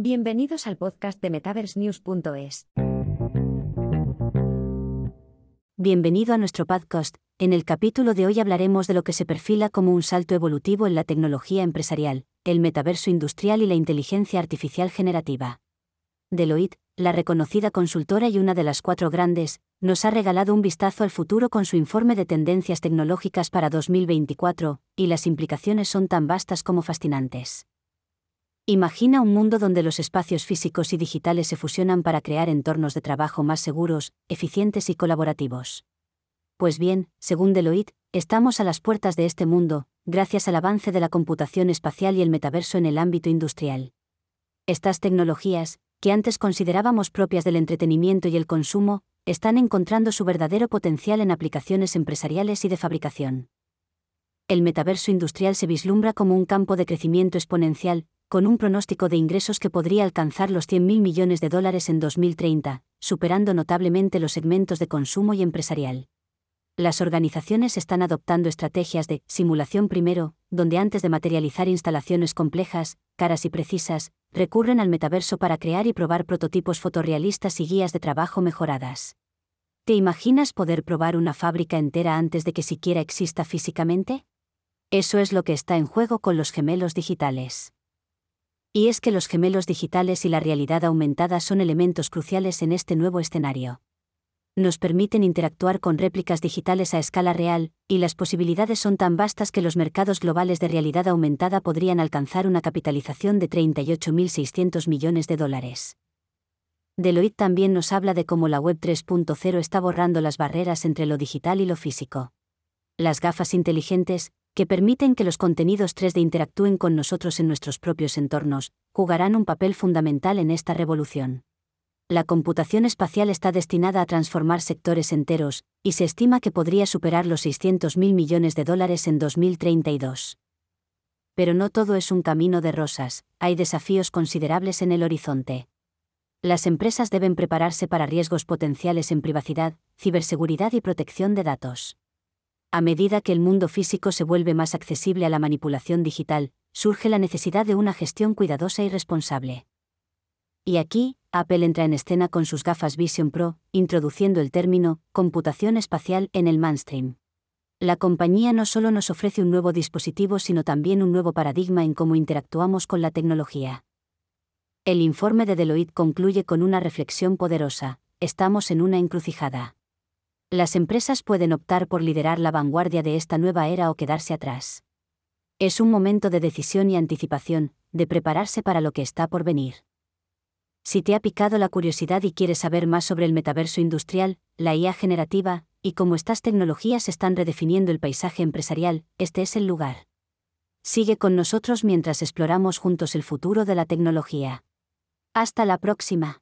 Bienvenidos al podcast de MetaverseNews.es. Bienvenido a nuestro podcast. En el capítulo de hoy hablaremos de lo que se perfila como un salto evolutivo en la tecnología empresarial, el metaverso industrial y la inteligencia artificial generativa. Deloitte, la reconocida consultora y una de las cuatro grandes, nos ha regalado un vistazo al futuro con su informe de tendencias tecnológicas para 2024, y las implicaciones son tan vastas como fascinantes. Imagina un mundo donde los espacios físicos y digitales se fusionan para crear entornos de trabajo más seguros, eficientes y colaborativos. Pues bien, según Deloitte, estamos a las puertas de este mundo, gracias al avance de la computación espacial y el metaverso en el ámbito industrial. Estas tecnologías, que antes considerábamos propias del entretenimiento y el consumo, están encontrando su verdadero potencial en aplicaciones empresariales y de fabricación. El metaverso industrial se vislumbra como un campo de crecimiento exponencial, con un pronóstico de ingresos que podría alcanzar los 100.000 millones de dólares en 2030, superando notablemente los segmentos de consumo y empresarial. Las organizaciones están adoptando estrategias de simulación primero, donde antes de materializar instalaciones complejas, caras y precisas, recurren al metaverso para crear y probar prototipos fotorrealistas y guías de trabajo mejoradas. ¿Te imaginas poder probar una fábrica entera antes de que siquiera exista físicamente? Eso es lo que está en juego con los gemelos digitales. Y es que los gemelos digitales y la realidad aumentada son elementos cruciales en este nuevo escenario. Nos permiten interactuar con réplicas digitales a escala real, y las posibilidades son tan vastas que los mercados globales de realidad aumentada podrían alcanzar una capitalización de 38.600 millones de dólares. Deloitte también nos habla de cómo la Web 3.0 está borrando las barreras entre lo digital y lo físico. Las gafas inteligentes, que permiten que los contenidos 3D interactúen con nosotros en nuestros propios entornos, jugarán un papel fundamental en esta revolución. La computación espacial está destinada a transformar sectores enteros, y se estima que podría superar los 600.000 millones de dólares en 2032. Pero no todo es un camino de rosas, hay desafíos considerables en el horizonte las empresas deben prepararse para riesgos potenciales en privacidad, ciberseguridad y protección de datos. A medida que el mundo físico se vuelve más accesible a la manipulación digital, surge la necesidad de una gestión cuidadosa y responsable. Y aquí, Apple entra en escena con sus gafas Vision Pro, introduciendo el término computación espacial en el mainstream. La compañía no solo nos ofrece un nuevo dispositivo, sino también un nuevo paradigma en cómo interactuamos con la tecnología. El informe de Deloitte concluye con una reflexión poderosa, estamos en una encrucijada. Las empresas pueden optar por liderar la vanguardia de esta nueva era o quedarse atrás. Es un momento de decisión y anticipación, de prepararse para lo que está por venir. Si te ha picado la curiosidad y quieres saber más sobre el metaverso industrial, la IA generativa, y cómo estas tecnologías están redefiniendo el paisaje empresarial, este es el lugar. Sigue con nosotros mientras exploramos juntos el futuro de la tecnología. Hasta la próxima.